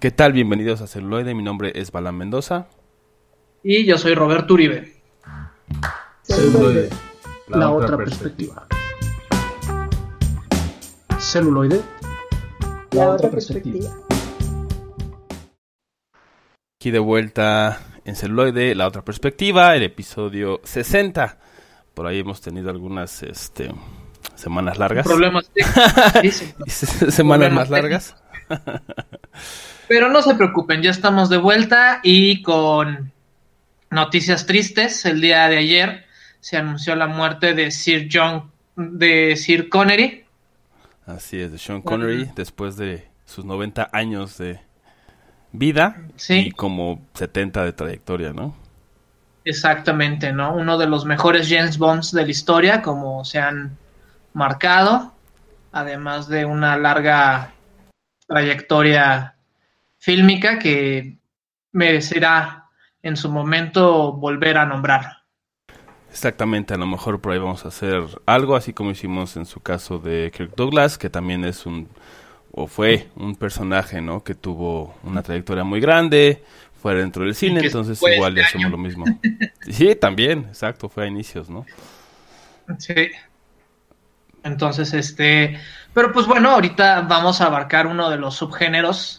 ¿Qué tal? Bienvenidos a Celuloide. Mi nombre es Balán Mendoza. Y yo soy Roberto Uribe. Celuloide, la, otra perspectiva. Celuloide, la otra perspectiva. Aquí de vuelta en Celuloide, la otra perspectiva, el episodio 60. Por ahí hemos tenido algunas este, semanas largas. Problemas Semanas más largas. Pero no se preocupen, ya estamos de vuelta y con noticias tristes. El día de ayer se anunció la muerte de Sir John, de Sir Connery. Así es, de Sean Connery, después de sus 90 años de vida y como 70 de trayectoria, ¿no? Exactamente, ¿no? Uno de los mejores James Bonds de la historia, como se han marcado, además de una larga trayectoria fílmica que merecerá en su momento volver a nombrar. Exactamente, a lo mejor por ahí vamos a hacer algo, así como hicimos en su caso de Kirk Douglas, que también es un, o fue un personaje, ¿no? Que tuvo una trayectoria muy grande, fue dentro del cine, entonces igual le hacemos lo mismo. Sí, también, exacto, fue a inicios, ¿no? Sí. Entonces, este, pero pues bueno, ahorita vamos a abarcar uno de los subgéneros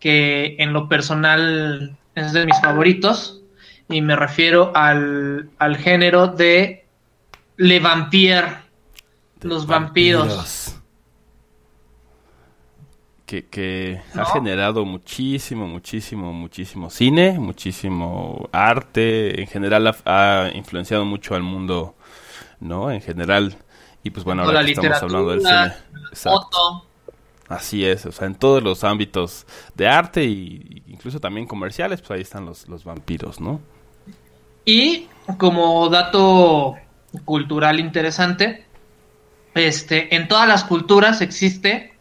que en lo personal es de mis favoritos y me refiero al, al género de Le Vampire, los vampiros. Que, que ha generado muchísimo, muchísimo, muchísimo cine, muchísimo arte, en general ha, ha influenciado mucho al mundo, ¿no? En general y pues bueno, ahora que estamos hablando del cine. Exacto. Así es, o sea, en todos los ámbitos de arte e incluso también comerciales, pues ahí están los, los vampiros, ¿no? Y como dato cultural interesante, este, en todas las culturas existe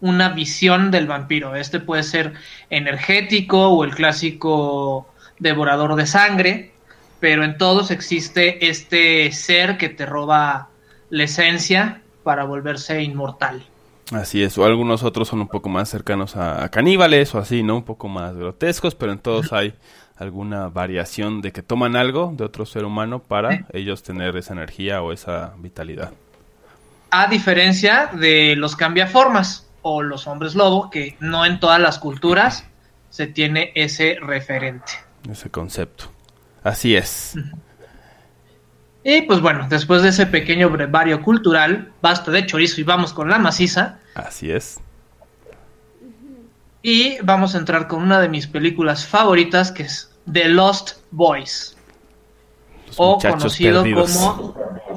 una visión del vampiro. Este puede ser energético o el clásico devorador de sangre, pero en todos existe este ser que te roba la esencia para volverse inmortal. Así es, o algunos otros son un poco más cercanos a, caníbales o así, ¿no? Un poco más grotescos, pero en todos hay alguna variación de que toman algo de otro ser humano para ellos tener esa energía o esa vitalidad. A diferencia de los cambiaformas o los hombres lobo, que no en todas las culturas se tiene ese referente. Ese concepto. Así es. Y pues bueno, después de ese pequeño brevario cultural, basta de chorizo y vamos con la maciza. Así es. Y vamos a entrar con una de mis películas favoritas, que es The Lost Boys. o conocido como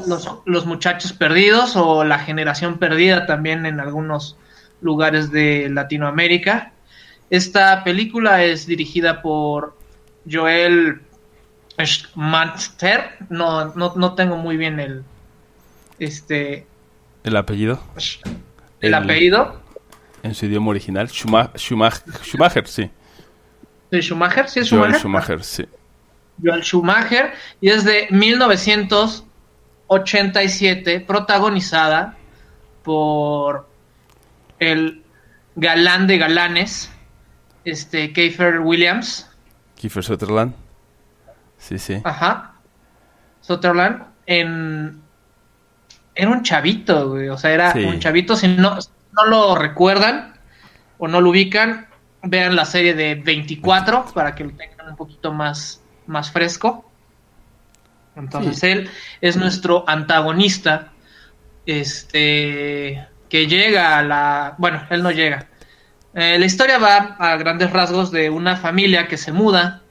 los, los, Muchachos Perdidos o La Generación Perdida también en algunos lugares de Latinoamérica. Esta película es dirigida por Joel Schmatter, no, no, no tengo muy bien el este el apellido. El, apellido. En su idioma original, Schumacher, Schumacher, sí. Schumacher? ¿Sí es Schumacher? Joel Schumacher, sí. Joel Schumacher, y es de 1987, protagonizada por el galán de galanes, este, Kiefer Williams. Kiefer Sutherland. Sí, sí. Ajá. Sutherland en era un chavito, güey. O sea, era un chavito. Si no, no lo recuerdan o no lo ubican, vean la serie de 24 para que lo tengan un poquito más, más fresco. Entonces él es nuestro antagonista. Este que llega a la. Bueno, él no llega. Eh, la historia va a grandes rasgos de una familia que se muda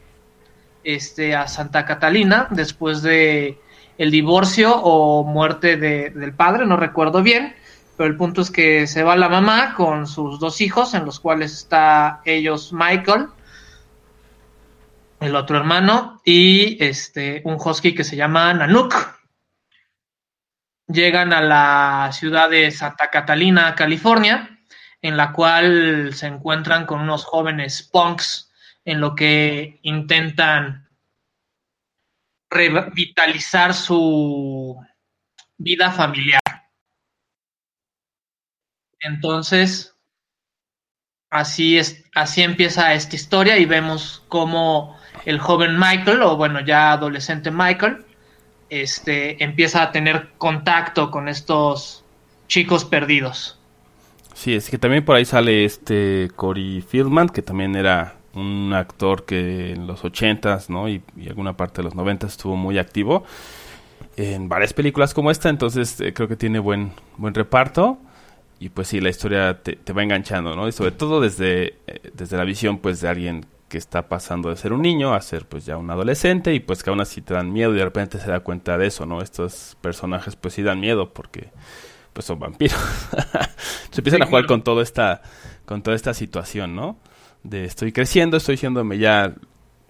este, a Santa Catalina después de el divorcio o muerte de, del padre, no recuerdo bien, pero el punto es que se va la mamá con sus dos hijos, en los cuales está ellos Michael, el otro hermano, y este, un husky que se llama Nanook. Llegan a la ciudad de Santa Catalina, California, en la cual se encuentran con unos jóvenes punks en lo que intentan revitalizar su vida familiar. Entonces, así, es, así empieza esta historia y vemos cómo el joven Michael, o bueno, ya adolescente Michael, este, empieza a tener contacto con estos chicos perdidos. Sí, es que también por ahí sale este Cory Fieldman, que también era un actor que en los 80s, ¿no? Y, alguna parte de los 90 estuvo muy activo en varias películas como esta, entonces eh, creo que tiene buen buen reparto y pues sí, la historia te, va enganchando, ¿no? Y sobre todo desde, eh, desde la visión pues de alguien que está pasando de ser un niño a ser pues ya un adolescente y pues que aún así te dan miedo y de repente se da cuenta de eso, ¿no? Estos personajes pues sí dan miedo porque pues son vampiros. se empiezan a jugar con toda esta con toda esta situación, ¿no? De estoy creciendo, estoy siéndome ya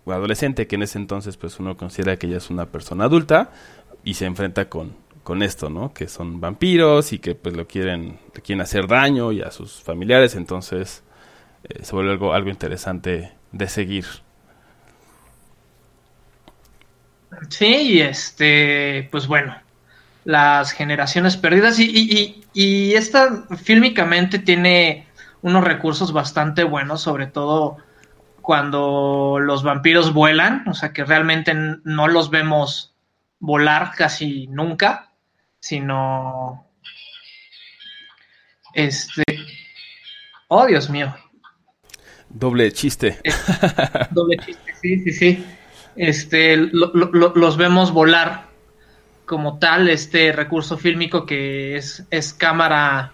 adolescente, que en ese entonces pues uno considera que ya es una persona adulta y se enfrenta con, con esto, ¿no? Que son vampiros y que pues lo quieren, le quieren hacer daño y a sus familiares, entonces eh, se vuelve algo, algo interesante de seguir. Sí, y este, pues bueno, las generaciones perdidas. Y, y, esta fílmicamente tiene unos recursos bastante buenos, sobre todo cuando los vampiros vuelan, o sea que realmente no los vemos volar casi nunca, sino este oh Dios mío doble chiste eh, doble chiste sí sí sí este los vemos volar como tal este recurso fílmico que es, es cámara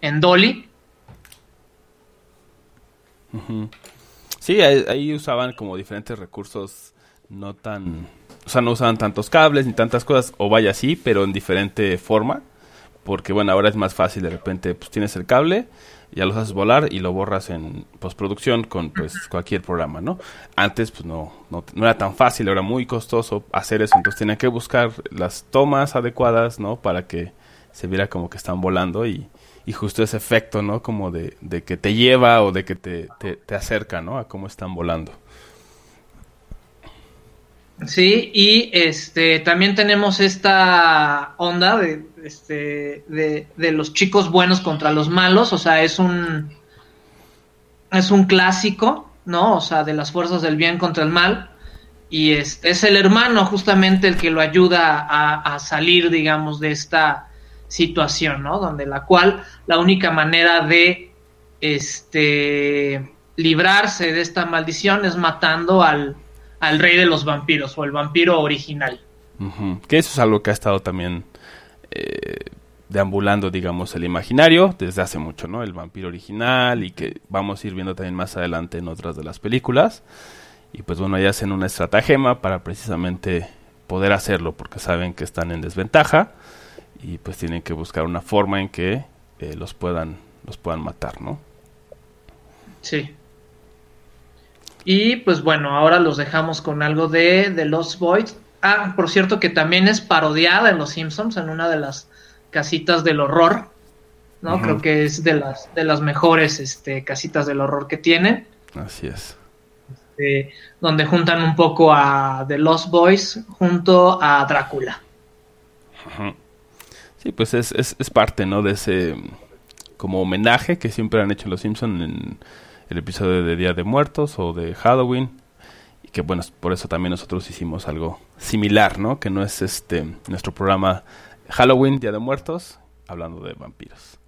en dolly. Sí, ahí, usaban como diferentes recursos no tan... O sea, no usaban tantos cables ni tantas cosas, o vaya así, pero en diferente forma. Porque bueno, ahora es más fácil, de repente pues tienes el cable ya los haces volar y lo borras en postproducción con pues cualquier programa, ¿no? Antes pues no, no, era tan fácil, era muy costoso hacer eso, entonces tenía que buscar las tomas adecuadas, ¿no? Para que se viera como que están volando y, y justo ese efecto, ¿no? Como de, de que te lleva o de que te, te, te acerca, ¿no? A cómo están volando. Sí, y este también tenemos esta onda de, este, de, los chicos buenos contra los malos, o sea, es un es un clásico, ¿no? O sea, de las fuerzas del bien contra el mal. Y este, es el hermano justamente el que lo ayuda a, a salir, digamos, de esta situación, ¿no? Donde la cual la única manera de este librarse de esta maldición es matando al, al rey de los vampiros o el vampiro original. Que eso es algo que ha estado también eh, deambulando, digamos, el imaginario desde hace mucho, ¿no? El vampiro original y que vamos a ir viendo también más adelante en otras de las películas. Y pues bueno, ya hacen una estratagema para precisamente poder hacerlo porque saben que están en desventaja y pues tienen que buscar una forma en que eh, los puedan los puedan matar, ¿no? Sí. Y pues bueno, ahora los dejamos con algo de The Lost Boys. Ah, por cierto que también es parodiada en Los Simpsons, en una de las casitas del horror. ¿no? Creo que es de las, de las mejores este, casitas del horror que tienen. Así es. Este, donde juntan un poco a The Lost Boys junto a Drácula. Sí, pues es, es, es, parte, ¿no? De ese como homenaje que siempre han hecho los Simpsons en el episodio de Día de Muertos o de Halloween. Y que bueno, por eso también nosotros hicimos algo similar, ¿no? Que no es este nuestro programa Halloween, Día de Muertos, hablando de vampiros.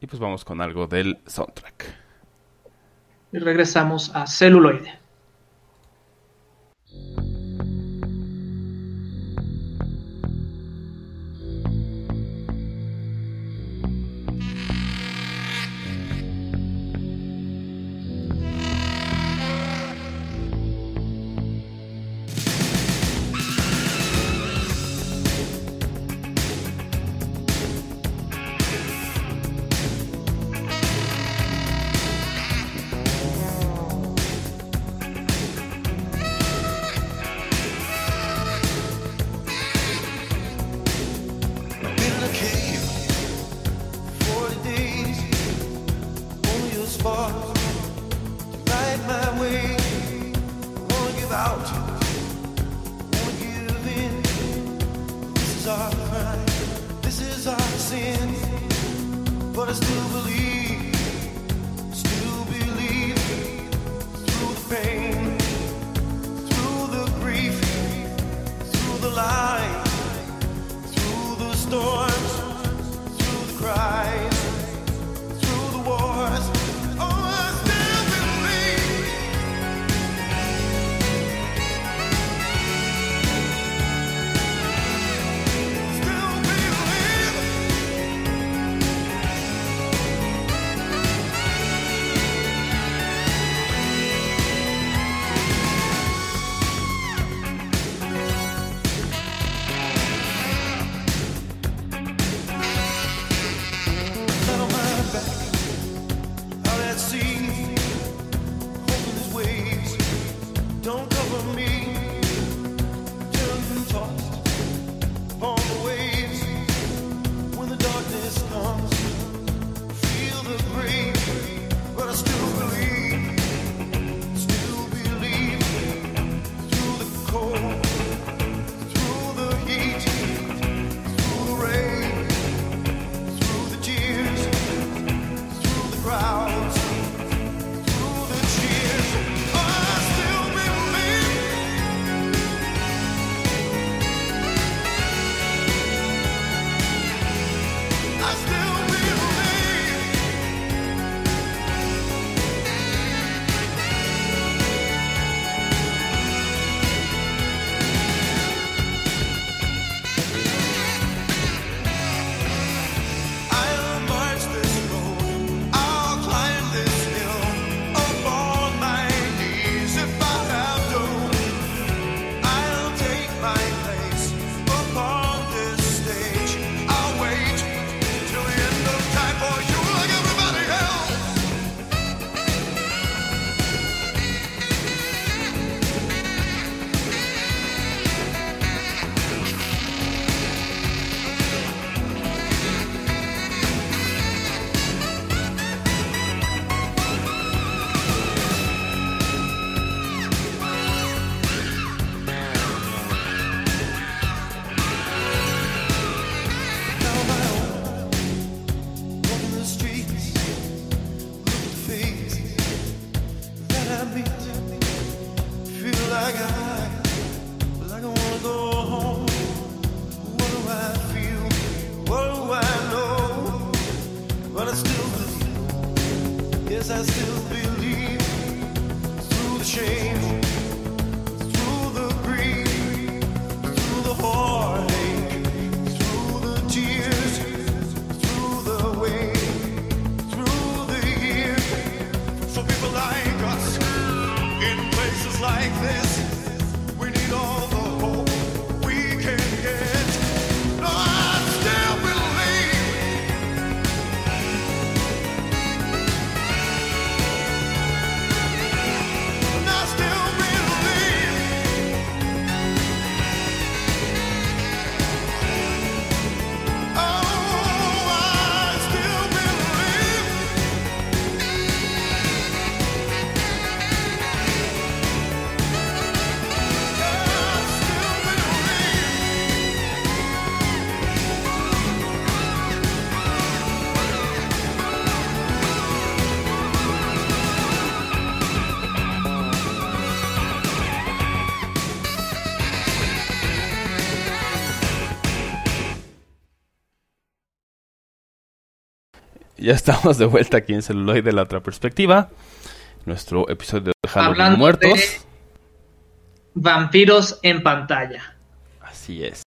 Y pues vamos con algo del soundtrack. Y regresamos a celuloide. Ya estamos de vuelta aquí en Celuloid de la otra perspectiva. Nuestro episodio de Halloween Muertos. vampiros en pantalla. Así es.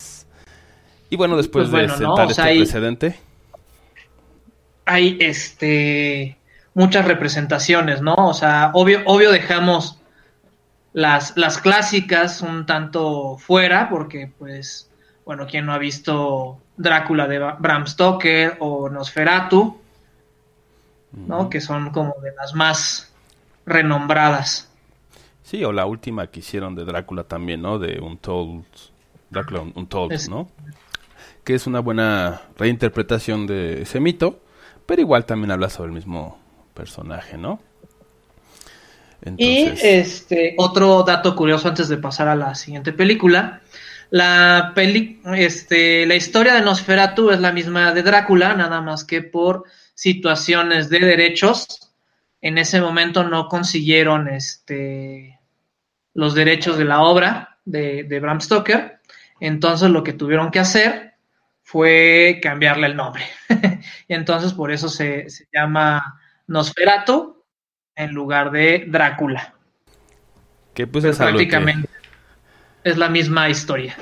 Y bueno, después pues de sentar este precedente. Hay este muchas representaciones, ¿no? O sea, obvio, obvio dejamos las, las clásicas un tanto fuera, porque pues, bueno, quien no ha visto Drácula de Bram Stoker o Nosferatu, ¿no? Que son como de las más renombradas. Sí, o la última que hicieron de Drácula también, ¿no? De Untold, Drácula Untold, ¿no? Que es una buena reinterpretación de ese mito, pero igual también habla sobre el mismo personaje, ¿no? Y este otro dato curioso antes de pasar a la siguiente película, la peli este la historia de Nosferatu es la misma de Drácula, nada más que por situaciones de derechos. En ese momento no consiguieron este, los derechos de la obra de, de Bram Stoker. Entonces lo que tuvieron que hacer fue cambiarle el nombre. y entonces por eso se, se llama Nosferatu en lugar de Drácula. Que pues es prácticamente es la misma historia.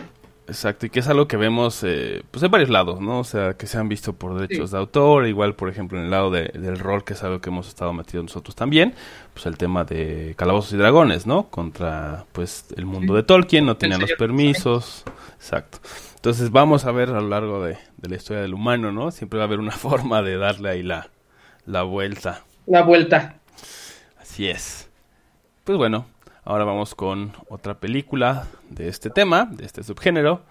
Exacto, y que es algo que vemos eh, pues en varios lados, ¿no? O sea, que se han visto por derechos de autor, igual por ejemplo en el lado del rol, que es algo que hemos estado metidos nosotros también, pues el tema de calabozos y dragones, ¿no? Contra pues el mundo de Tolkien, no tenían los permisos, exacto. Entonces vamos a ver a lo largo de, la historia del humano, ¿no? Siempre va a haber una forma de darle ahí la, la vuelta. La vuelta. Así es. Pues bueno, ahora vamos con otra película de este tema, de este subgénero,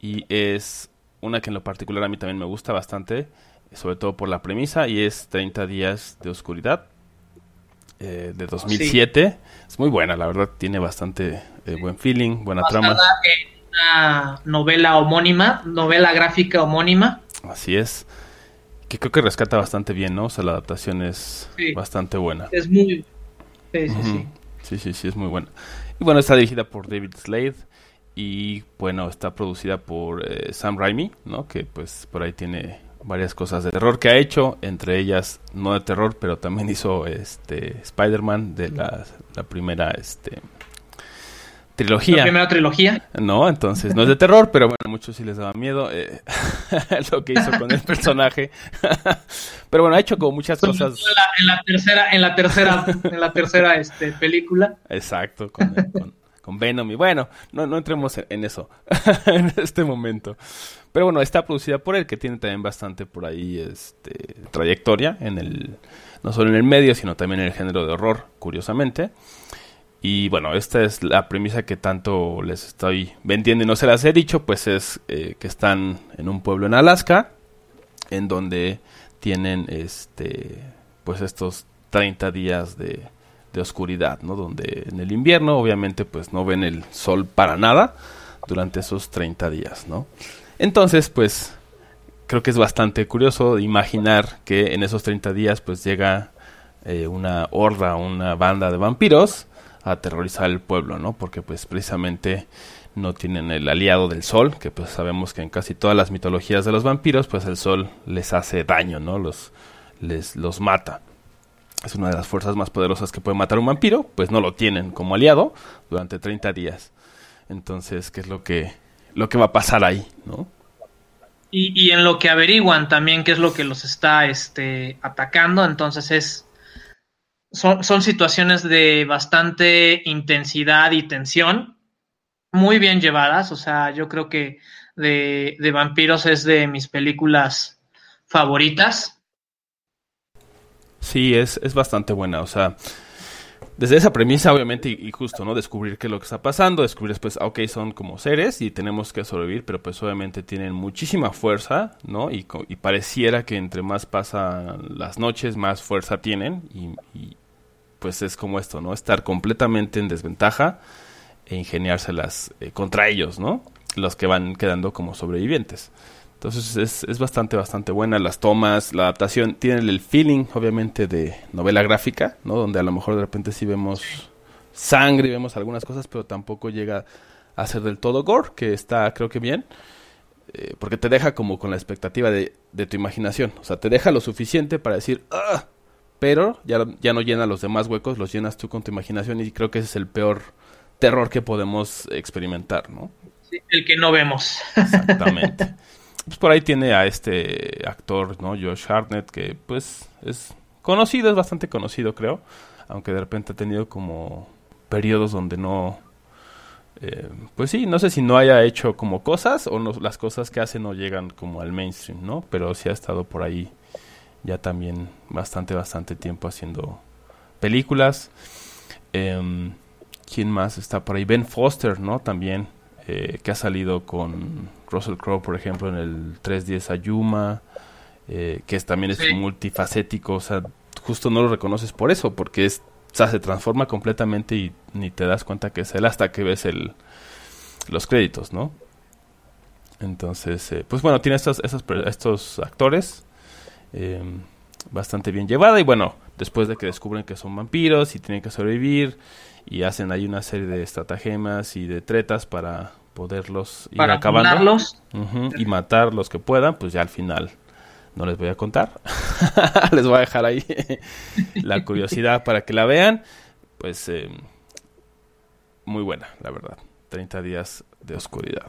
y es una que en lo particular a mí también me gusta bastante, sobre todo por la premisa, y es 30 días de oscuridad, eh, de 2007. Es muy buena, la verdad, tiene bastante eh, buen feeling, buena trama una novela homónima, novela gráfica homónima. Así es. Que creo que rescata bastante bien, ¿no? O sea, la adaptación es bastante buena. Es muy... Sí, sí, sí. Sí, sí, sí, es muy buena. Y bueno, está dirigida por David Slade y bueno, está producida por eh, Sam Raimi, ¿no? Que pues por ahí tiene varias cosas de terror que ha hecho, entre ellas no de terror, pero también hizo este Spider-Man de la, la primera este trilogía. La primera trilogía. No, entonces no es de terror, pero bueno, a muchos sí les daba miedo eh, lo que hizo con el personaje. pero bueno, ha hecho como muchas cosas. En la, tercera, en la tercera, en la tercera este, película. Exacto, con, con, Venom. Y bueno, no, no entremos en, eso en este momento. Pero bueno, está producida por él, que tiene también bastante por ahí este, trayectoria en el, no solo en el medio, sino también en el género de horror, curiosamente. Y bueno, esta es la premisa que tanto les estoy vendiendo y no se las he dicho, pues es eh, que están en un pueblo en Alaska, en donde tienen este pues estos 30 días de, de oscuridad, ¿no? Donde en el invierno obviamente pues no ven el sol para nada durante esos 30 días, ¿no? Entonces pues creo que es bastante curioso imaginar que en esos 30 días pues llega eh, una horda, una banda de vampiros aterrorizar el pueblo, ¿no? Porque pues precisamente no tienen el aliado del sol, que pues sabemos que en casi todas las mitologías de los vampiros, pues el sol les hace daño, ¿no? Los, les, los mata. Es una de las fuerzas más poderosas que puede matar un vampiro, pues no lo tienen como aliado durante 30 días. Entonces, ¿qué es lo que, lo que va a pasar ahí, no? Y, y en lo que averiguan también qué es lo que los está este, atacando, entonces es son, situaciones de bastante intensidad y tensión, muy bien llevadas, o sea, yo creo que de, vampiros es de mis películas favoritas. Sí, es, es bastante buena, o sea, desde esa premisa, obviamente, y, justo, ¿no? Descubrir qué es lo que está pasando, descubrir después, ok, son como seres y tenemos que sobrevivir, pero pues obviamente tienen muchísima fuerza, ¿no? Y pareciera que entre más pasan las noches, más fuerza tienen y, pues es como esto, ¿no? Estar completamente en desventaja e ingeniárselas eh, contra ellos, ¿no? Los que van quedando como sobrevivientes. Entonces es, es, bastante, bastante buena. Las tomas, la adaptación, tienen el feeling, obviamente, de novela gráfica, ¿no? Donde a lo mejor de repente sí vemos sangre y vemos algunas cosas, pero tampoco llega a ser del todo gore, que está, creo que bien. Eh, porque te deja como con la expectativa de, de, tu imaginación. O sea, te deja lo suficiente para decir, ¡ah! Pero ya, ya no llena los demás huecos, los llenas tú con tu imaginación y creo que ese es el peor terror que podemos experimentar, ¿no? Sí, el que no vemos. Exactamente. pues por ahí tiene a este actor, ¿no? Josh Hartnett, que pues es conocido, es bastante conocido, creo, aunque de repente ha tenido como periodos donde no... Eh, pues sí, no sé si no haya hecho como cosas o no, las cosas que hace no llegan como al mainstream, ¿no? Pero sí ha estado por ahí ya también bastante, bastante tiempo haciendo películas. Eh, ¿Quién más está por ahí? Ben Foster, ¿no? También, eh, que ha salido con Russell Crowe, por ejemplo, en el 310 Ayuma, eh, que es, también es multifacético, o sea, justo no lo reconoces por eso, porque es, o sea, se transforma completamente y ni te das cuenta que es él hasta que ves el, los créditos, ¿no? Entonces, eh, pues bueno, tiene estos, estos, estos actores Em, bastante bien llevada. Y bueno, después de que descubren que son vampiros y tienen que sobrevivir, y hacen ahí una serie de estratagemas y de tretas para poderlos ir para acabando y matar los que puedan, pues ya al final no les voy a contar. les voy a dejar ahí la curiosidad para que la vean. Pues eh, muy buena, la verdad. 30 días de oscuridad.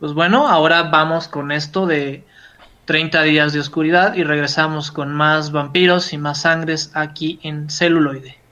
Pues bueno, ahora vamos con esto de 30 días de oscuridad y regresamos con más vampiros y más sangres aquí en celuloide.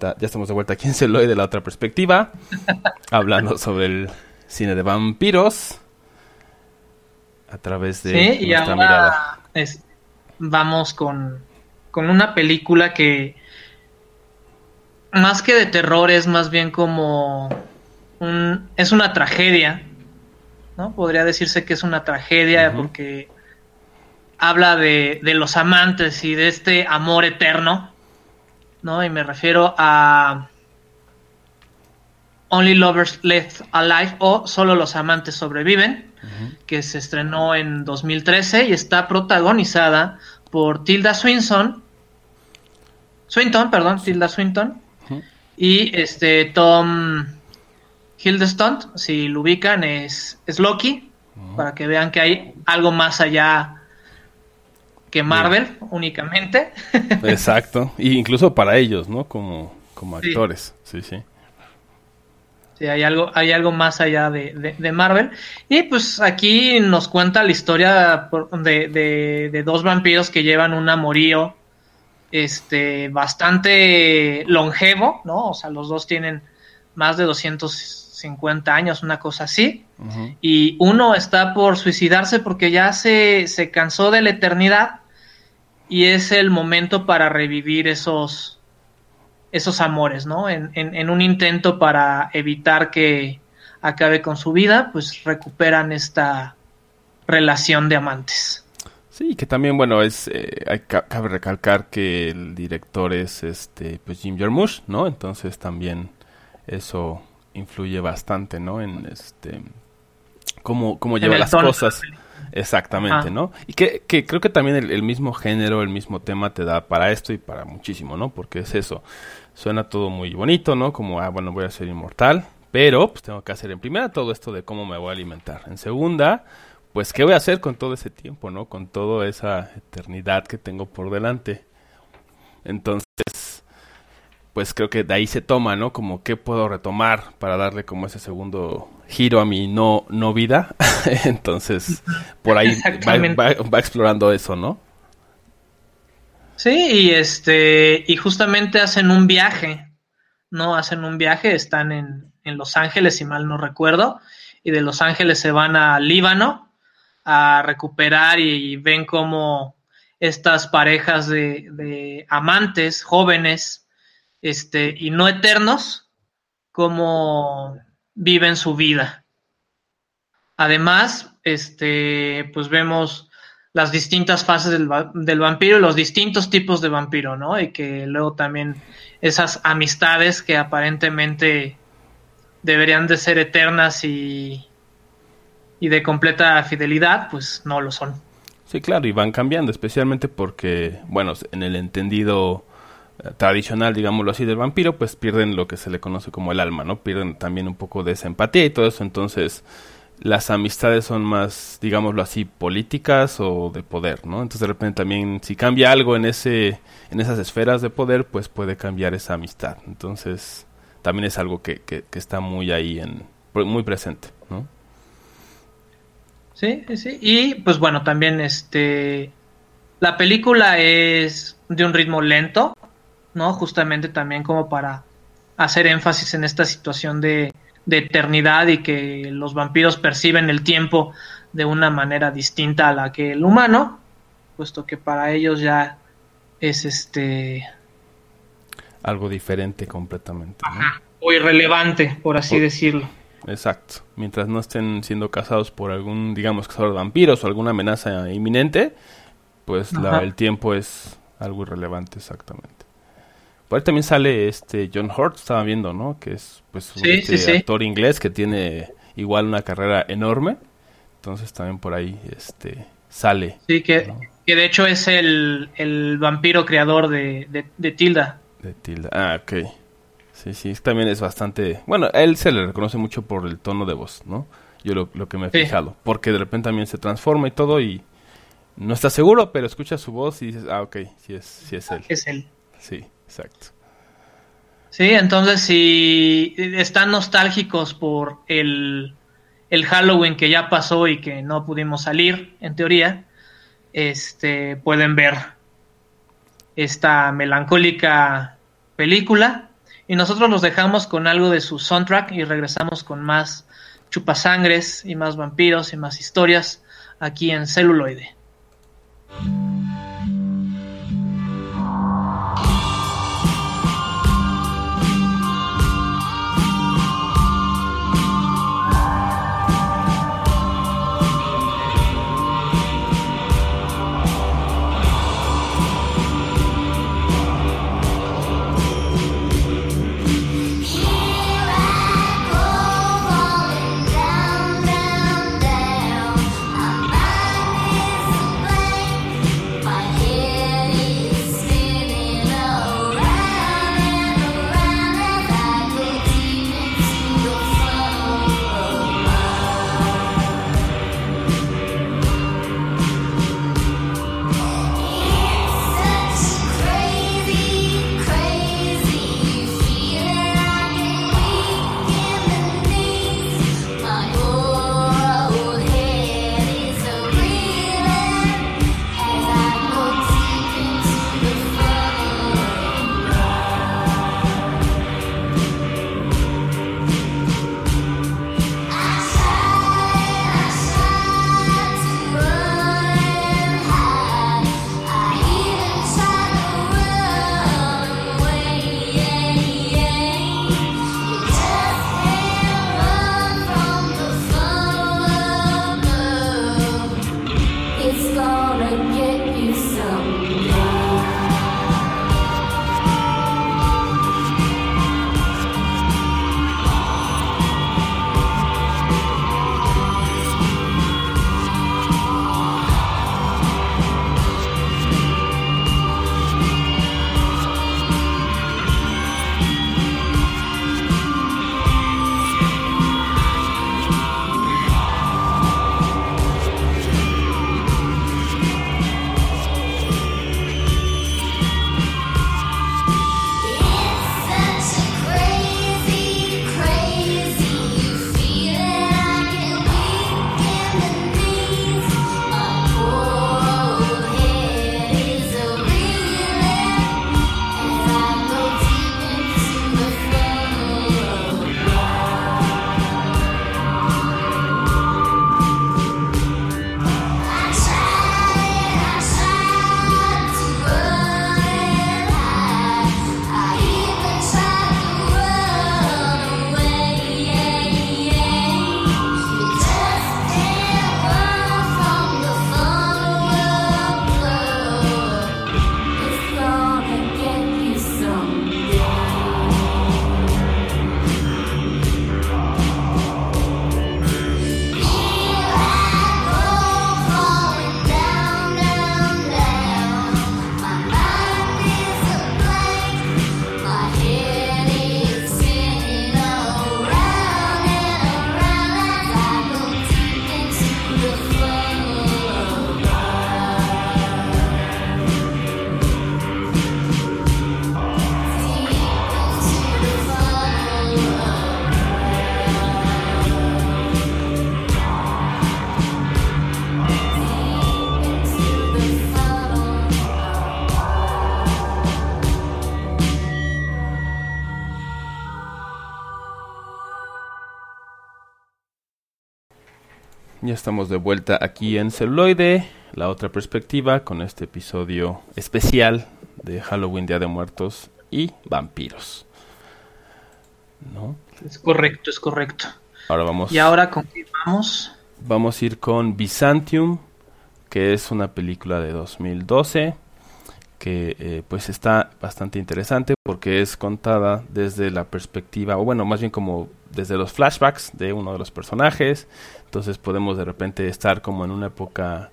Ya estamos de vuelta aquí en Celoy de la otra perspectiva, hablando sobre el cine de vampiros a través de sí, y ahora vamos con, con una película que más que de terror es más bien como un, es una tragedia, ¿no? Podría decirse que es una tragedia porque habla de, de los amantes y de este amor eterno ¿no? Y me refiero a Only Lovers Left Alive o Solo los amantes sobreviven, que se estrenó en 2013 y está protagonizada por Tilda Swinton, Swinton, perdón, Tilda Swinton, y este Tom Hiddleston, si lo ubican, es, es Loki, para que vean que hay algo más allá que Marvel únicamente. Exacto, y incluso para ellos, ¿no? Como, como actores, sí, sí. Sí, hay algo, hay algo más allá de, de, Marvel. Y pues aquí nos cuenta la historia de, de, dos vampiros que llevan un amorío este, bastante longevo, ¿no? O sea, los dos tienen más de 250 años, una cosa así. Y uno está por suicidarse porque ya se, se cansó de la eternidad y es el momento para revivir esos, esos amores, ¿no? En, en, un intento para evitar que acabe con su vida, pues recuperan esta relación de amantes. Sí, que también, bueno, es eh, hay, cabe recalcar que el director es este pues Jim Jarmusch, ¿no? Entonces también eso influye bastante, ¿no? En este cómo, cómo lleva las cosas. Exactamente, ¿no? Y que, que, creo que también el, mismo género, el mismo tema te da para esto y para muchísimo, ¿no? Porque es eso. Suena todo muy bonito, ¿no? Como, ah, bueno, voy a ser inmortal, pero pues tengo que hacer en primera todo esto de cómo me voy a alimentar. En segunda, pues, ¿qué voy a hacer con todo ese tiempo, no? Con toda esa eternidad que tengo por delante. Entonces, pues creo que de ahí se toma, ¿no? Como qué puedo retomar para darle como ese segundo giro a mi no, no vida. Entonces, por ahí va, explorando eso, ¿no? Sí, y este, y justamente hacen un viaje, ¿no? Hacen un viaje, están en, en Los Ángeles, si mal no recuerdo, y de Los Ángeles se van a Líbano a recuperar y, ven cómo estas parejas de, amantes jóvenes este, y no eternos, cómo viven su vida. Además, este, pues vemos las distintas fases del, vampiro y los distintos tipos de vampiro, ¿no? Y que luego también esas amistades que aparentemente deberían de ser eternas y, y de completa fidelidad, pues no lo son. Sí, claro, y van cambiando, especialmente porque, bueno, en el entendido tradicional, digámoslo así, del vampiro, pues pierden lo que se le conoce como el alma, ¿no? Pierden también un poco de esa empatía y todo eso, entonces las amistades son más, digámoslo así, políticas o de poder, ¿no? Entonces de repente también si cambia algo en ese en esas esferas de poder, pues puede cambiar esa amistad. Entonces también es algo que, que, que está muy ahí en muy presente, ¿no? Sí, sí. Y pues bueno, también este. La película es de un ritmo lento, ¿no? Justamente también como para hacer énfasis en esta situación de, de eternidad y que los vampiros perciben el tiempo de una manera distinta a la que el humano, puesto que para ellos ya es este algo diferente completamente. Ajá, o irrelevante, por así decirlo. Exacto. Mientras no estén siendo cazados por algún, digamos, cazador de vampiros o alguna amenaza inminente, pues el tiempo es algo irrelevante, exactamente. Por ahí también sale este John Hurt, estaba viendo, ¿no? Que es pues un este actor inglés que tiene igual una carrera enorme. Entonces también por ahí este sale. Sí, que, que de hecho es el, el vampiro creador de, de, de Tilda. De Tilda, ah, ok. Sí, sí, también es bastante... Bueno, a él se le reconoce mucho por el tono de voz, ¿no? Yo lo, lo que me he fijado. Porque de repente también se transforma y todo y no está seguro, pero escucha su voz y dices, ah, ok, sí es, sí es él. Es él. Sí, exacto. Sí, entonces si están nostálgicos por el, el Halloween que ya pasó y que no pudimos salir, en teoría, este pueden ver esta melancólica película y nosotros los dejamos con algo de su soundtrack y regresamos con más chupasangres y más vampiros y más historias aquí en celuloide. Ya estamos de vuelta aquí en celuloide, la otra perspectiva, con este episodio especial de Halloween, Día de Muertos y vampiros. ¿No? Es correcto, es correcto. Ahora vamos. ¿Y ahora con qué vamos? Vamos a ir con Byzantium, que es una película de 2012 que eh, pues está bastante interesante porque es contada desde la perspectiva, o bueno, más bien como desde los flashbacks de uno de los personajes. Entonces podemos de repente estar como en una época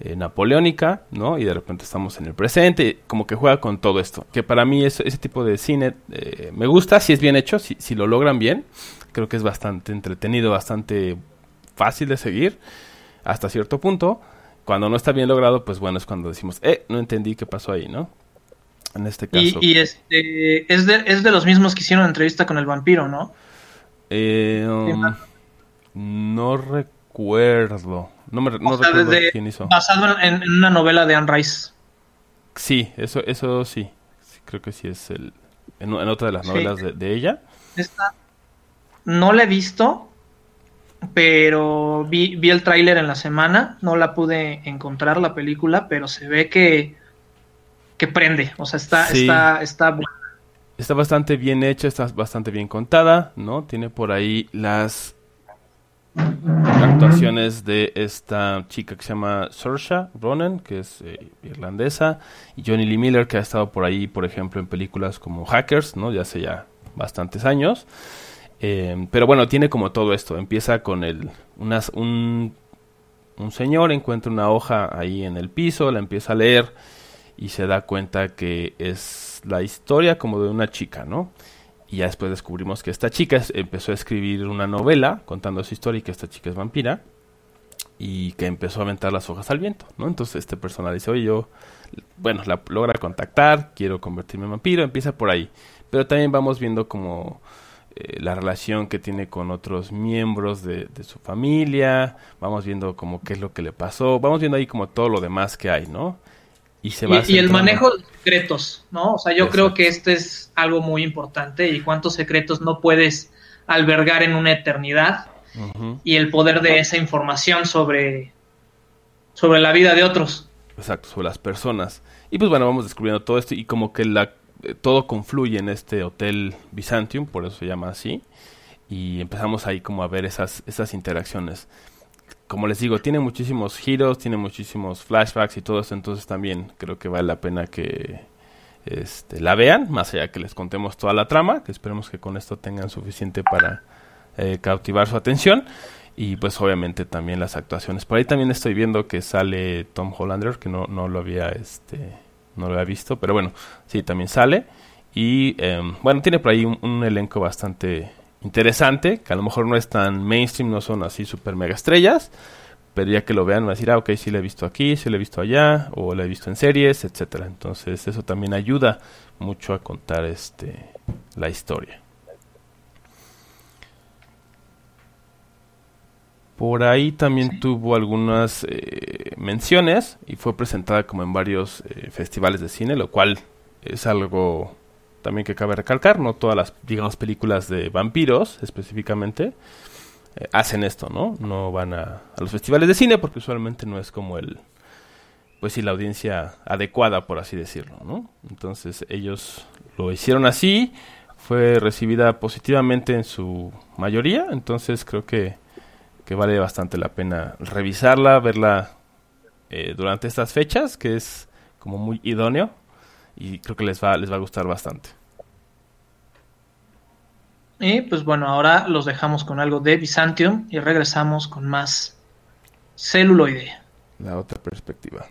eh, napoleónica, ¿no? Y de repente estamos en el presente, como que juega con todo esto. Que para mí ese tipo de cine eh, me gusta, si es bien hecho, si, si lo logran bien. Creo que es bastante entretenido, bastante fácil de seguir hasta cierto punto cuando no está bien logrado, pues bueno, es cuando decimos, eh, no entendí qué pasó ahí, ¿no? En este caso. Y, este, es, de, es de los mismos que hicieron entrevista con el vampiro, ¿no? Eh, um, no recuerdo. No, me, no recuerdo quién hizo. Basado en, una novela de Anne Rice. Sí, eso, eso sí. creo que sí es el. En, otra de las novelas de, de, ella. Esta no la he visto, pero vi, vi el tráiler en la semana, no la pude encontrar la película, pero se ve que, que prende, o sea, está, está, está Está bastante bien hecha, está bastante bien contada, ¿no? Tiene por ahí las actuaciones de esta chica que se llama Saoirse Ronan, que es eh, irlandesa, y Johnny Lee Miller, que ha estado por ahí, por ejemplo, en películas como Hackers, ¿no? Ya hace ya bastantes años. Eh, pero bueno, tiene como todo esto. Empieza con el, unas, un, un señor encuentra una hoja ahí en el piso, la empieza a leer y se da cuenta que es la historia como de una chica, ¿no? Y ya después descubrimos que esta chica empezó a escribir una novela contando su historia y que esta chica es vampira y que empezó a aventar las hojas al viento, ¿no? Entonces este personaje dice, oye, yo, bueno, la logra contactar, quiero convertirme en vampiro, empieza por ahí. Pero también vamos viendo como eh, la relación que tiene con otros miembros de, su familia, vamos viendo como qué es lo que le pasó, vamos viendo ahí como todo lo demás que hay, ¿no? Y, se va y, el manejo de secretos, ¿no? O sea, yo creo que este es algo muy importante y cuántos secretos no puedes albergar en una eternidad y el poder de esa información sobre, sobre la vida de otros. Exacto, sobre las personas. Y pues bueno, vamos descubriendo todo esto y como que la eh, todo confluye en este hotel Byzantium, por eso se llama así, y empezamos ahí como a ver esas, esas interacciones. Como les digo, tiene muchísimos giros, tiene muchísimos flashbacks y todo eso, entonces también creo que vale la pena que este, la vean, más allá que les contemos toda la trama, que esperemos que con esto tengan suficiente para eh, cautivar su atención. Y pues obviamente también las actuaciones. Por ahí también estoy viendo que sale Tom Hollander, que no, no lo había este no lo había visto, pero bueno, sí, también sale. Y em, bueno, tiene por ahí un, elenco bastante interesante, que a lo mejor no es tan mainstream, no son así super mega estrellas, pero ya que lo vean van a decir, ah, ok, sí lo he visto aquí, sí lo he visto allá, o lo he visto en series, etcétera. Entonces eso también ayuda mucho a contar este la historia. Por ahí también tuvo algunas eh, menciones y fue presentada como en varios eh, festivales de cine, lo cual es algo también que cabe recalcar. No todas las, digamos, películas de vampiros específicamente eh, hacen esto, ¿no? No van a, a, los festivales de cine porque usualmente no es como el, pues sí, la audiencia adecuada, por así decirlo, ¿no? Entonces ellos lo hicieron así, fue recibida positivamente en su mayoría, entonces creo que que vale bastante la pena revisarla, verla eh, durante estas fechas, que es como muy idóneo y creo que les va, les va a gustar bastante. Y pues bueno, ahora los dejamos con algo de Byzantium y regresamos con más celuloide. La otra perspectiva.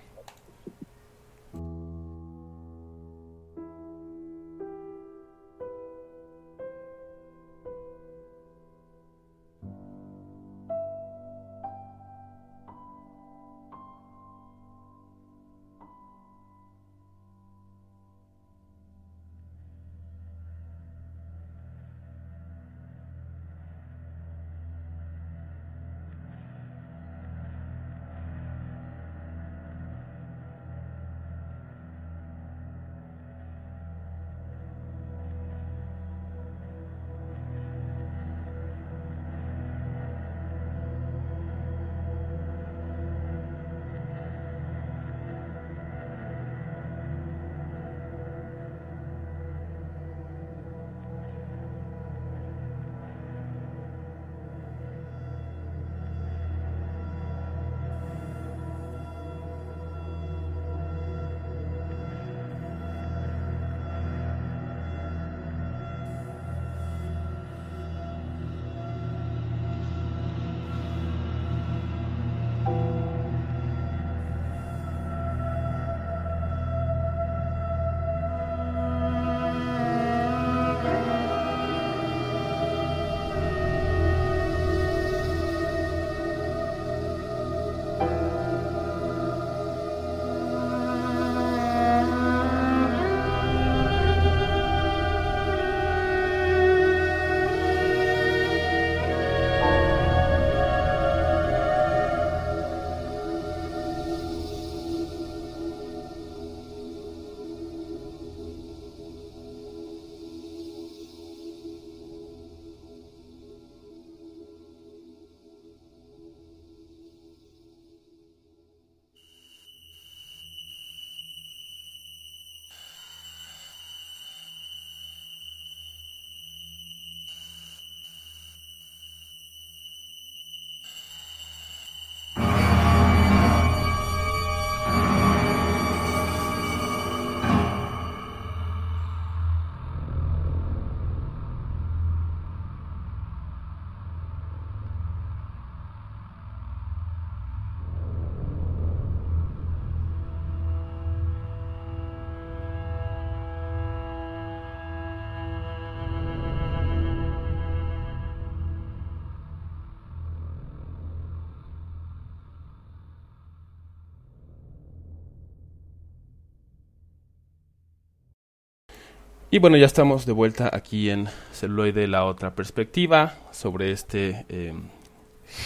Y bueno, ya estamos de vuelta aquí en Celuloide, la otra perspectiva sobre este eh,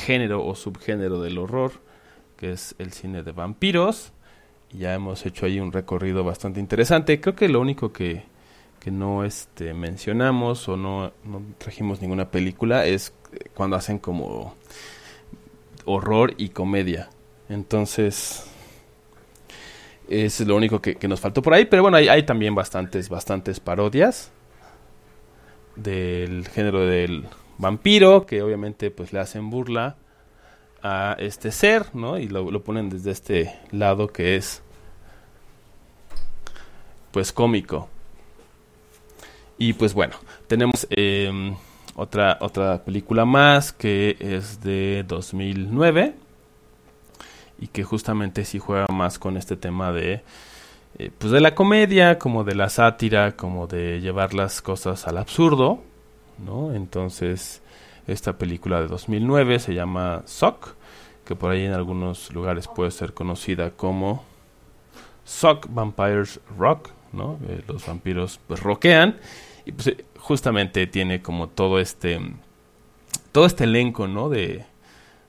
género o subgénero del horror, que es el cine de vampiros. Ya hemos hecho ahí un recorrido bastante interesante. Creo que lo único que, que no este, mencionamos o no, no trajimos ninguna película es cuando hacen como horror y comedia. Entonces, es lo único que, nos faltó por ahí. Pero bueno, hay, también bastantes, bastantes parodias del género del vampiro, que obviamente pues le hacen burla a este ser, ¿no? Y lo, lo ponen desde este lado que es pues cómico. Y pues bueno, tenemos em, otra, otra película más que es de 2009 y que justamente sí juega más con este tema de eh, pues de la comedia, como de la sátira, como de llevar las cosas al absurdo, ¿no? Entonces, esta película de 2009 se llama Sock, que por ahí en algunos lugares puede ser conocida como Sock Vampires Rock, ¿no? Eh, los vampiros pues rockean y pues eh, justamente tiene como todo este todo este elenco, ¿no? De,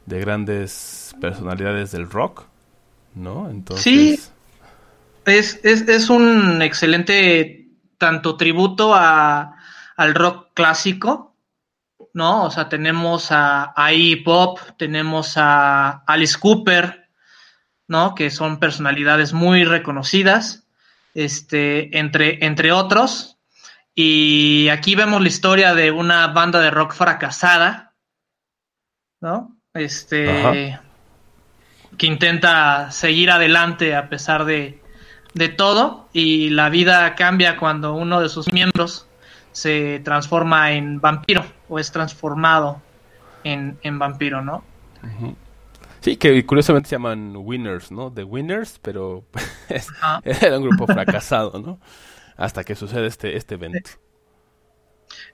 de grandes personalidades del rock, ¿no? Entonces... Sí, es, es, es un excelente tanto tributo a, al rock clásico, ¿no? O sea, tenemos a, a Pop, tenemos a Alice Cooper, ¿no? Que son personalidades muy reconocidas, este, entre, entre otros. Y aquí vemos la historia de una banda de rock fracasada, ¿no? Este, que intenta seguir adelante a pesar de, de todo y la vida cambia cuando uno de sus miembros se transforma en vampiro o es transformado en, en vampiro, ¿no? Sí, que curiosamente se llaman Winners, ¿no? The Winners, pero era un grupo fracasado, ¿no? Hasta que sucede este, este evento.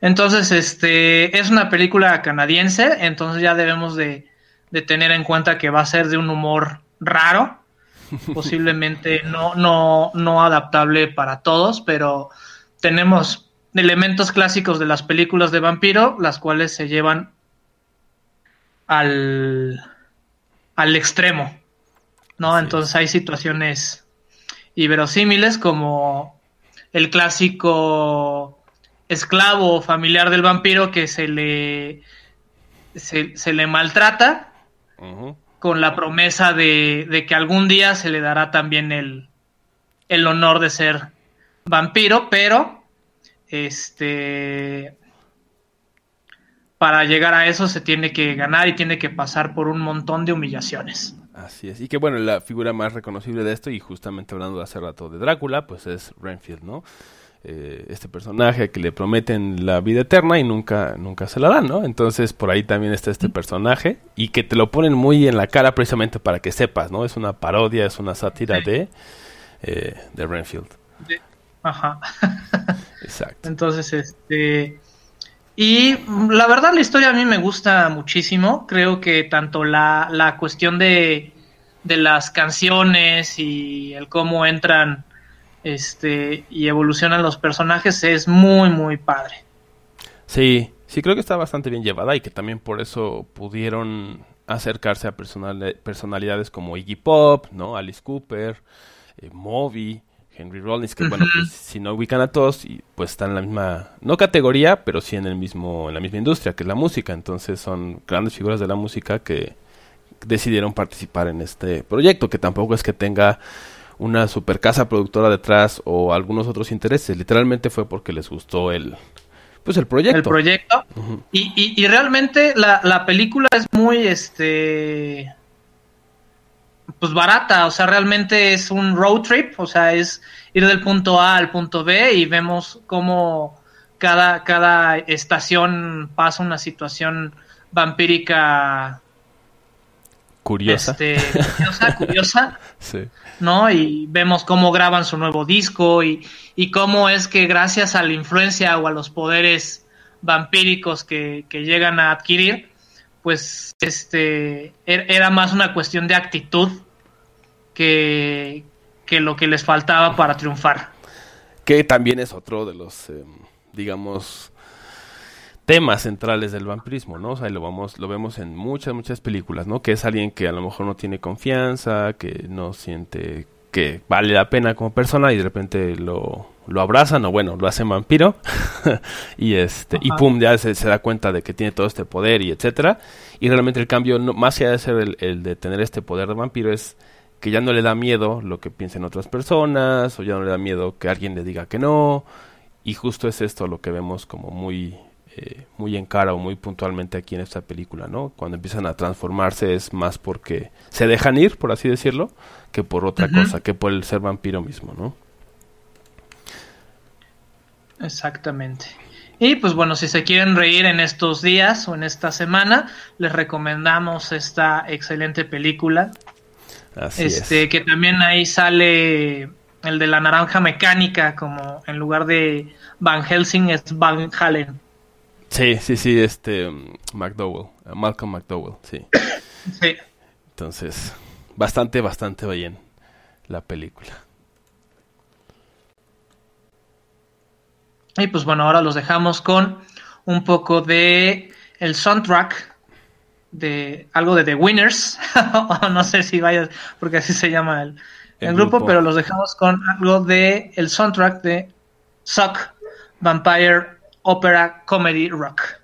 Entonces, este, es una película canadiense, entonces ya debemos de, de tener en cuenta que va a ser de un humor raro, posiblemente no, no, no adaptable para todos, pero tenemos elementos clásicos de las películas de vampiro, las cuales se llevan al, al extremo, ¿no? Entonces hay situaciones inverosímiles como el clásico esclavo familiar del vampiro que se le, se, se le maltrata con la promesa de, que algún día se le dará también el, el honor de ser vampiro, pero este para llegar a eso se tiene que ganar y tiene que pasar por un montón de humillaciones. Así es. Y que bueno, la figura más reconocible de esto, y justamente hablando de hace rato de Drácula, pues es Renfield, ¿no? Eh, este personaje que le prometen la vida eterna y nunca, nunca se la dan, ¿no? Entonces por ahí también está este personaje y que te lo ponen muy en la cara precisamente para que sepas, ¿no? Es una parodia, es una sátira de, eh, de Renfield. Ajá. Exacto. Entonces, este... Y la verdad la historia a mí me gusta muchísimo. Creo que tanto la, la cuestión de, de las canciones y el cómo entran este y evolucionan los personajes es muy muy padre. Sí, sí creo que está bastante bien llevada y que también por eso pudieron acercarse a personalidades como Iggy Pop, ¿no? Alice Cooper, eh, Moby, Henry Rollins, que bueno, pues, si no ubican a todos, y, pues están en la misma, no categoría, pero sí en el mismo, en la misma industria, que es la música. Entonces son grandes figuras de la música que decidieron participar en este proyecto, que tampoco es que tenga una super casa productora detrás o algunos otros intereses. Literalmente fue porque les gustó el, pues el proyecto. El proyecto. y, y, realmente la, la, película es muy, este, pues barata. O sea, realmente es un road trip. O sea, es ir del punto A al punto B y vemos cómo cada, cada estación pasa una situación vampírica curiosa. Este, curiosa, curiosa. sí. ¿No? Y vemos cómo graban su nuevo disco y, y, cómo es que gracias a la influencia o a los poderes vampíricos que, que llegan a adquirir, pues este er, era más una cuestión de actitud que, que lo que les faltaba para triunfar. que también es otro de los, em, digamos, temas centrales del vampirismo, ¿no? O sea, lo vamos, lo vemos en muchas, muchas películas, ¿no? Que es alguien que a lo mejor no tiene confianza, que no siente que vale la pena como persona y de repente lo, lo abrazan o bueno, lo hacen vampiro y este y pum, ya se, da cuenta de que tiene todo este poder y etcétera y realmente el cambio no, más allá de ser el, el, de tener este poder de vampiro es que ya no le da miedo lo que piensen otras personas o ya no le da miedo que alguien le diga que no y justo es esto lo que vemos como muy eh, muy en cara o muy puntualmente aquí en esta película, ¿no? Cuando empiezan a transformarse es más porque se dejan ir, por así decirlo, que por otra cosa, que por el ser vampiro mismo, ¿no? Exactamente. Y pues bueno, si se quieren reír en estos días o en esta semana, les recomendamos esta excelente película. Así este, que también ahí sale el de la naranja mecánica, como en lugar de Van Helsing es Van Halen. Sí, sí, sí, este McDowell, Malcolm McDowell, sí. sí. Entonces, bastante, bastante bien la película. Y pues bueno, ahora los dejamos con un poco de el soundtrack de algo de The Winners, no sé si vayas, porque así se llama el, grupo, pero los dejamos con algo de el soundtrack de Suck Vampire opera, comedy, rock.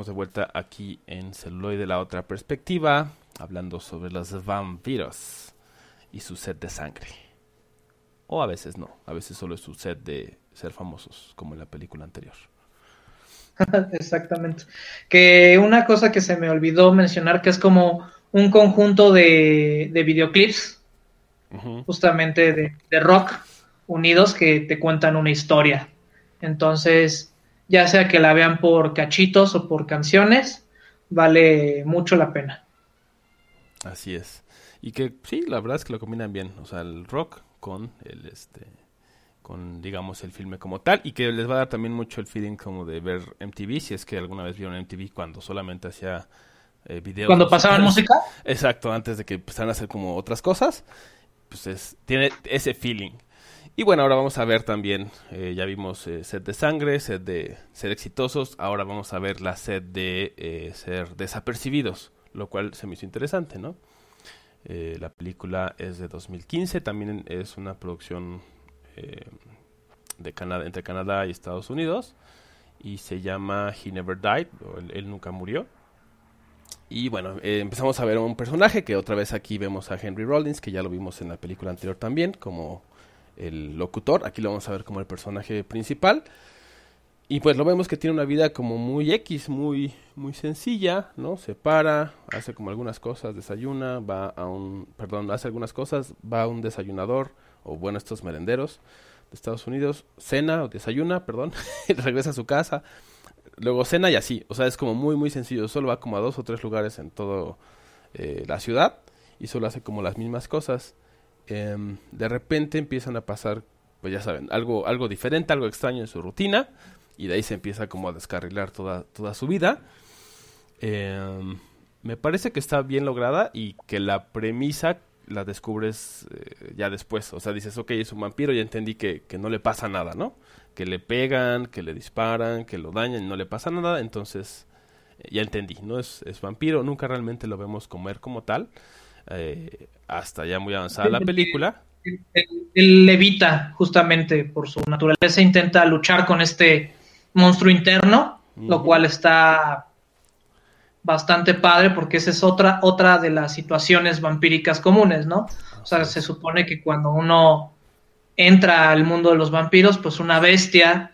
Estamos de vuelta aquí en Celuloide la otra perspectiva, hablando sobre los vampiros y su sed de sangre. o a veces no, a veces solo es su set de ser famosos, como en la película anterior. Exactamente. Que una cosa que se me olvidó mencionar, que es como un conjunto de, videoclips, justamente de, de, rock, unidos, que te cuentan una historia. Entonces, ya sea que la vean por cachitos o por canciones, vale mucho la pena. Así es. Y que sí, la verdad es que lo combinan bien. O sea, el rock con el este con digamos el filme como tal y que les va a dar también mucho el feeling como de ver MTV si es que alguna vez vieron MTV cuando solamente hacía eh, videos cuando pasaban música exacto antes de que empezaran a hacer como otras cosas pues es, tiene ese feeling y bueno ahora vamos a ver también eh, ya vimos eh, set de sangre set de ser exitosos ahora vamos a ver la set de ser desapercibidos lo cual se me hizo interesante no la película es de 2015 también es una producción eh, de Canadá, entre Canadá y Estados Unidos y se llama He Never Died, o él, nunca murió. Y bueno, eh, empezamos a ver un personaje que otra vez aquí vemos a Henry Rollins, que ya lo vimos en la película anterior también, como el locutor. Aquí lo vamos a ver como el personaje principal. Y pues lo vemos que tiene una vida como muy X, muy, muy sencilla, ¿no? Se para, hace como algunas cosas, desayuna, va a un, perdón, hace algunas cosas, va a un desayunador, o bueno, estos merenderos de Estados Unidos, cena o desayuna, perdón, regresa a su casa, luego cena y así, o sea, es como muy, muy sencillo, solo va como a dos o tres lugares en toda eh, la ciudad y solo hace como las mismas cosas. Em, de repente empiezan a pasar, pues ya saben, algo, algo diferente, algo extraño en su rutina y de ahí se empieza como a descarrilar toda, toda su vida. Em, me parece que está bien lograda y que la premisa la descubres eh, ya después. O sea, dices, ok, es un vampiro, ya entendí que, que, no le pasa nada, ¿no? Que le pegan, que le disparan, que lo dañan, no le pasa nada, entonces eh, ya entendí, ¿no? Es, es, vampiro, nunca realmente lo vemos comer como tal, eh, hasta ya muy avanzada la película. Él, levita, justamente por su naturaleza, intenta luchar con este monstruo interno, lo cual está bastante padre porque esa es otra, otra de las situaciones vampíricas comunes, ¿no? O sea, se supone que cuando uno entra al mundo de los vampiros, pues una bestia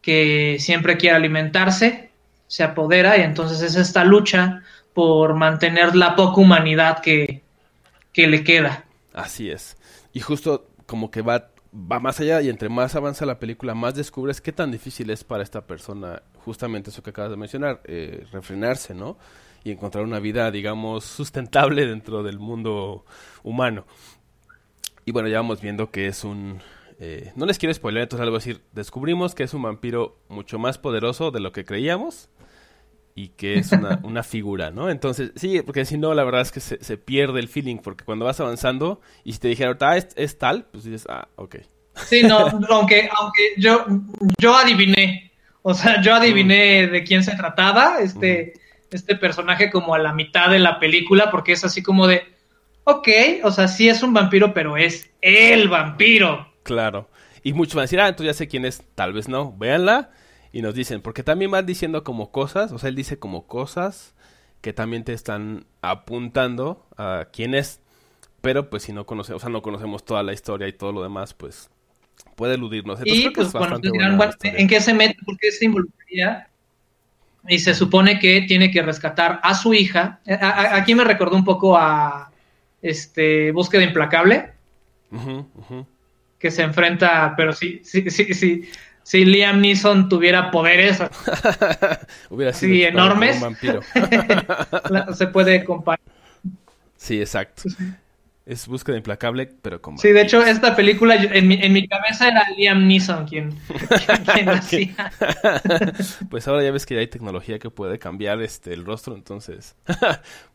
que siempre quiere alimentarse se apodera y entonces es esta lucha por mantener la poca humanidad que, que le queda. Así es. Y justo como que va, va más allá y entre más avanza la película, más descubres qué tan difícil es para esta persona justamente eso que acabas de mencionar, eh, refrenarse, ¿no? Y encontrar una vida, digamos, sustentable dentro del mundo humano. Y bueno, ya vamos viendo que es un... Eh, no les quiero spoiler, entonces algo decir, descubrimos que es un vampiro mucho más poderoso de lo que creíamos y que es una, una figura, ¿no? Entonces, sí, porque si no, la verdad es que se, se, pierde el feeling, porque cuando vas avanzando y si te dijeron, ah, es, es tal, pues dices, ah, ok. Sí, no, aunque, aunque yo, yo adiviné, o sea, yo adiviné de quién se trataba, este, este personaje como a la mitad de la película, porque es así como de, ok, o sea, sí es un vampiro, pero es el vampiro. Claro. Y muchos van a decir, ah, entonces ya sé quién es, tal vez no, véanla y nos dicen, porque también van diciendo como cosas, o sea, él dice como cosas que también te están apuntando a quién es, pero pues si no conocemos, o sea, no conocemos toda la historia y todo lo demás, pues puede eludirnos. y pues bueno, ¿en qué se mete? ¿Por qué se involucraría? Y se supone que tiene que rescatar a su hija. aquí me recordó un poco a este Búsqueda Implacable. Que se enfrenta, pero sí, sí, sí, sí. Si Liam Neeson tuviera poderes Hubiera sido enormes, se puede comparar. Sí, exacto. Es búsqueda implacable, pero como... Sí, de hecho, esta película en mi, en mi cabeza era Liam Neeson quien, quien, hacía. pues ahora ya ves que ya hay tecnología que puede cambiar este el rostro, entonces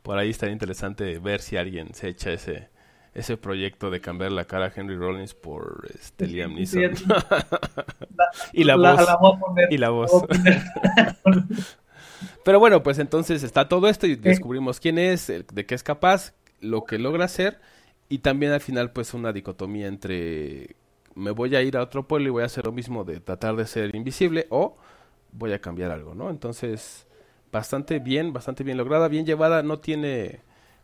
por ahí estaría interesante ver si alguien se echa ese ese proyecto de cambiar la cara a Henry Rollins por este Liam Neeson. y la, voz. y la voz. Pero bueno, pues entonces está todo esto y descubrimos quién es, de qué es capaz, lo que logra hacer y también al final pues una dicotomía entre me voy a ir a otro pueblo y voy a hacer lo mismo de tratar de ser invisible o voy a cambiar algo, ¿no? Entonces, bastante bien, bastante bien lograda, bien llevada, no tiene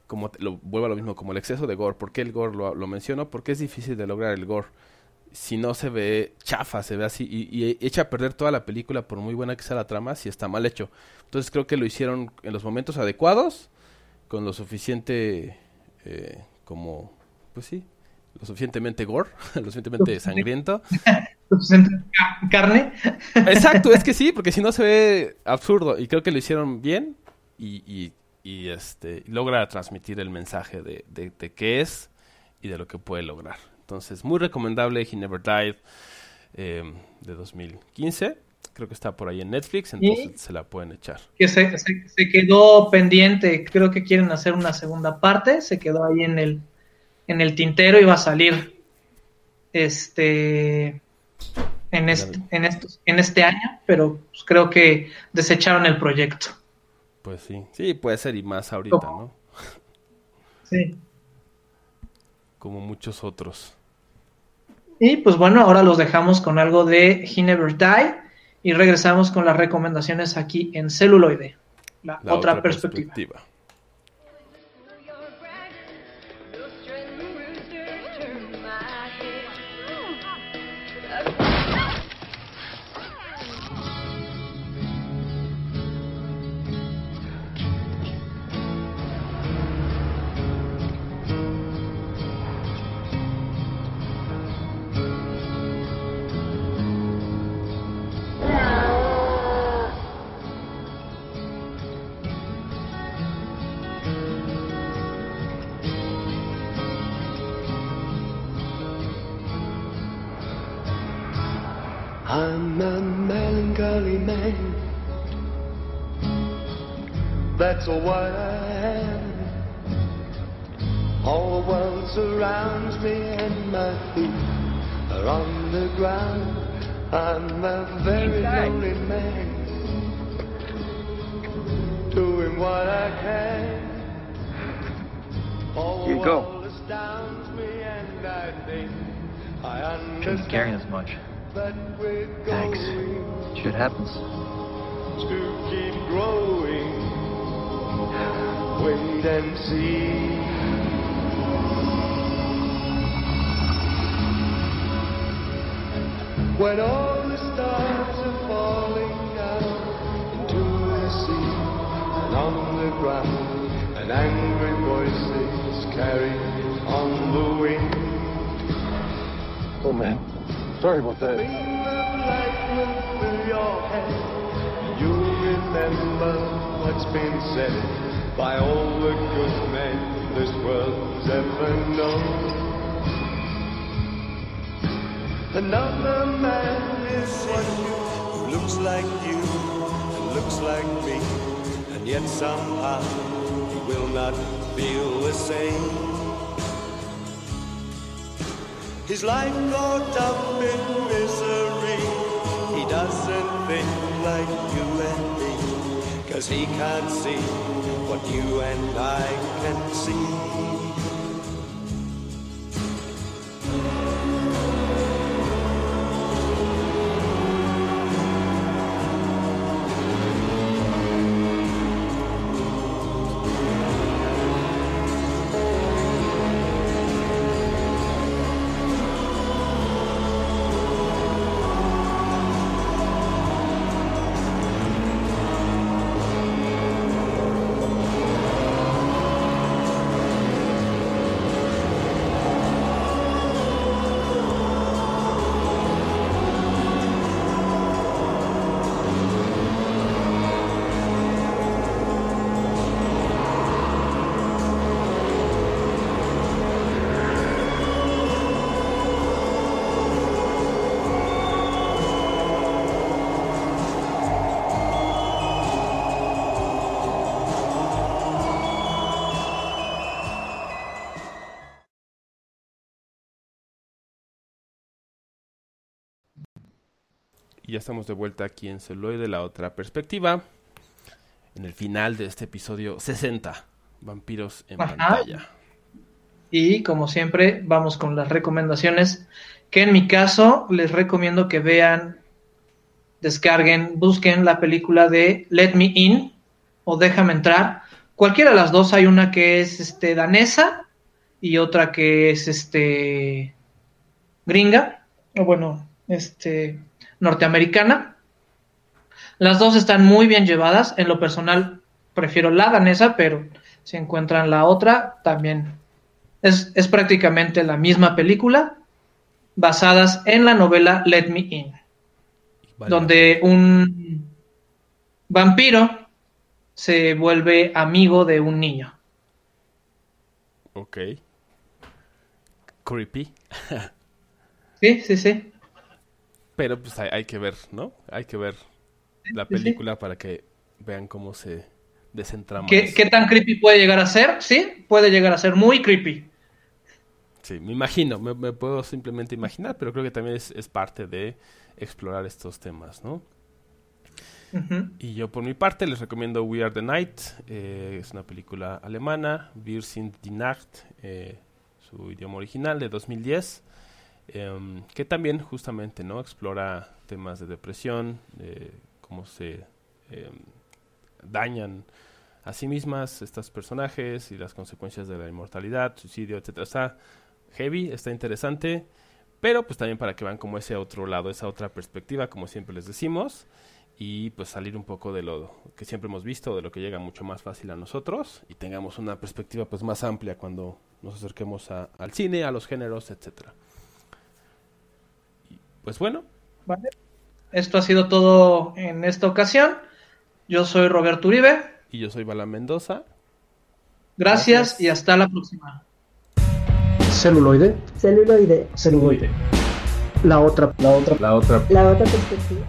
como lo vuelvo a lo mismo como el exceso de gore, ¿por qué el gore lo, lo menciono? Porque es difícil de lograr el gore. si no se ve chafa, se ve así y, echa a perder toda la película por muy buena que sea la trama si está mal hecho. Entonces creo que lo hicieron en los momentos adecuados, con lo suficiente eh, como, pues sí, lo suficientemente gore, lo suficientemente sangriento. carne. Exacto, es que sí, porque si no se ve absurdo y creo que lo hicieron bien y, y, este logra transmitir el mensaje de, de, de qué es y de lo que puede lograr. Entonces, muy recomendable He Never Died eh, de 2015. Creo que está por ahí en Netflix, entonces se la pueden echar. Que se, quedó pendiente, creo que quieren hacer una segunda parte, se quedó ahí en el, en el tintero y va a salir este en este, en, estos, en este año, pero pues creo que desecharon el proyecto. Pues sí, sí, puede ser y más ahorita, ¿no? Sí. Como muchos otros. Y pues bueno, ahora los dejamos con algo de He Never Die y regresamos con las recomendaciones aquí en celuloide, la, otra, perspectiva. That's what I am. All the world surrounds me and my feet are on the ground. I'm a very lonely man. Doing what I can. All Here you go. me and I think I understand. Shouldn't carry as much. Thanks. Shit happens. To keep growing. Wait and see. When all the stars are falling down into the sea and on the ground, and angry voices carry on the wind. Oh man. Sorry about that. You remember what's been said by all the good men this world's ever known. Another man is one who looks like you and looks like me, and yet somehow he will not feel the same. His life caught up in misery. He doesn't think like you and me. Cause he can't see what you and I can see. Ya estamos de vuelta aquí en Celuloide, la otra perspectiva. En el final de este episodio 60, Vampiros en pantalla. Y como siempre, vamos con las recomendaciones. Que en mi caso, les recomiendo que vean, descarguen, busquen la película de Let Me In o Déjame Entrar. Cualquiera de las dos, hay una que es este, danesa y otra que es este, gringa o bueno, este, norteamericana. Las dos están muy bien llevadas. En lo personal, prefiero la danesa, pero si encuentran la otra, también es, es prácticamente la misma película, basadas en la novela Let Me In, Vale. donde un vampiro se vuelve amigo de un niño. Ok. Creepy. Sí, sí, sí. Pero pues hay, hay que ver, ¿no? Hay que ver la sí. película para que vean cómo se desentrama. ¿Qué, qué tan creepy puede llegar a ser? Sí, puede llegar a ser muy creepy. Sí, me imagino, me, me puedo simplemente imaginar, pero creo que también es, es parte de explorar estos temas, ¿no? Y yo por mi parte les recomiendo We Are the Night, eh, es una película alemana, Wir sind die Nacht, eh, su idioma original de 2010, em, que también justamente no explora temas de depresión, de cómo se em, dañan a sí mismas estas personajes y las consecuencias de la inmortalidad, suicidio, etcétera. Está heavy, está interesante, pero pues también para que vean como ese otro lado, esa otra perspectiva, como siempre les decimos y pues salir un poco de lo que siempre hemos visto, de lo que llega mucho más fácil a nosotros y tengamos una perspectiva pues más amplia cuando nos acerquemos a- al cine, a los géneros, etcétera. Pues bueno, Vale. Esto ha sido todo en esta ocasión. Yo soy Roberto Uribe. y yo soy Bala Mendoza. Gracias, Gracias. y hasta la próxima. Celuloide, Celuloide. celuloide. La otra, la otra, la otra La otra perspectiva.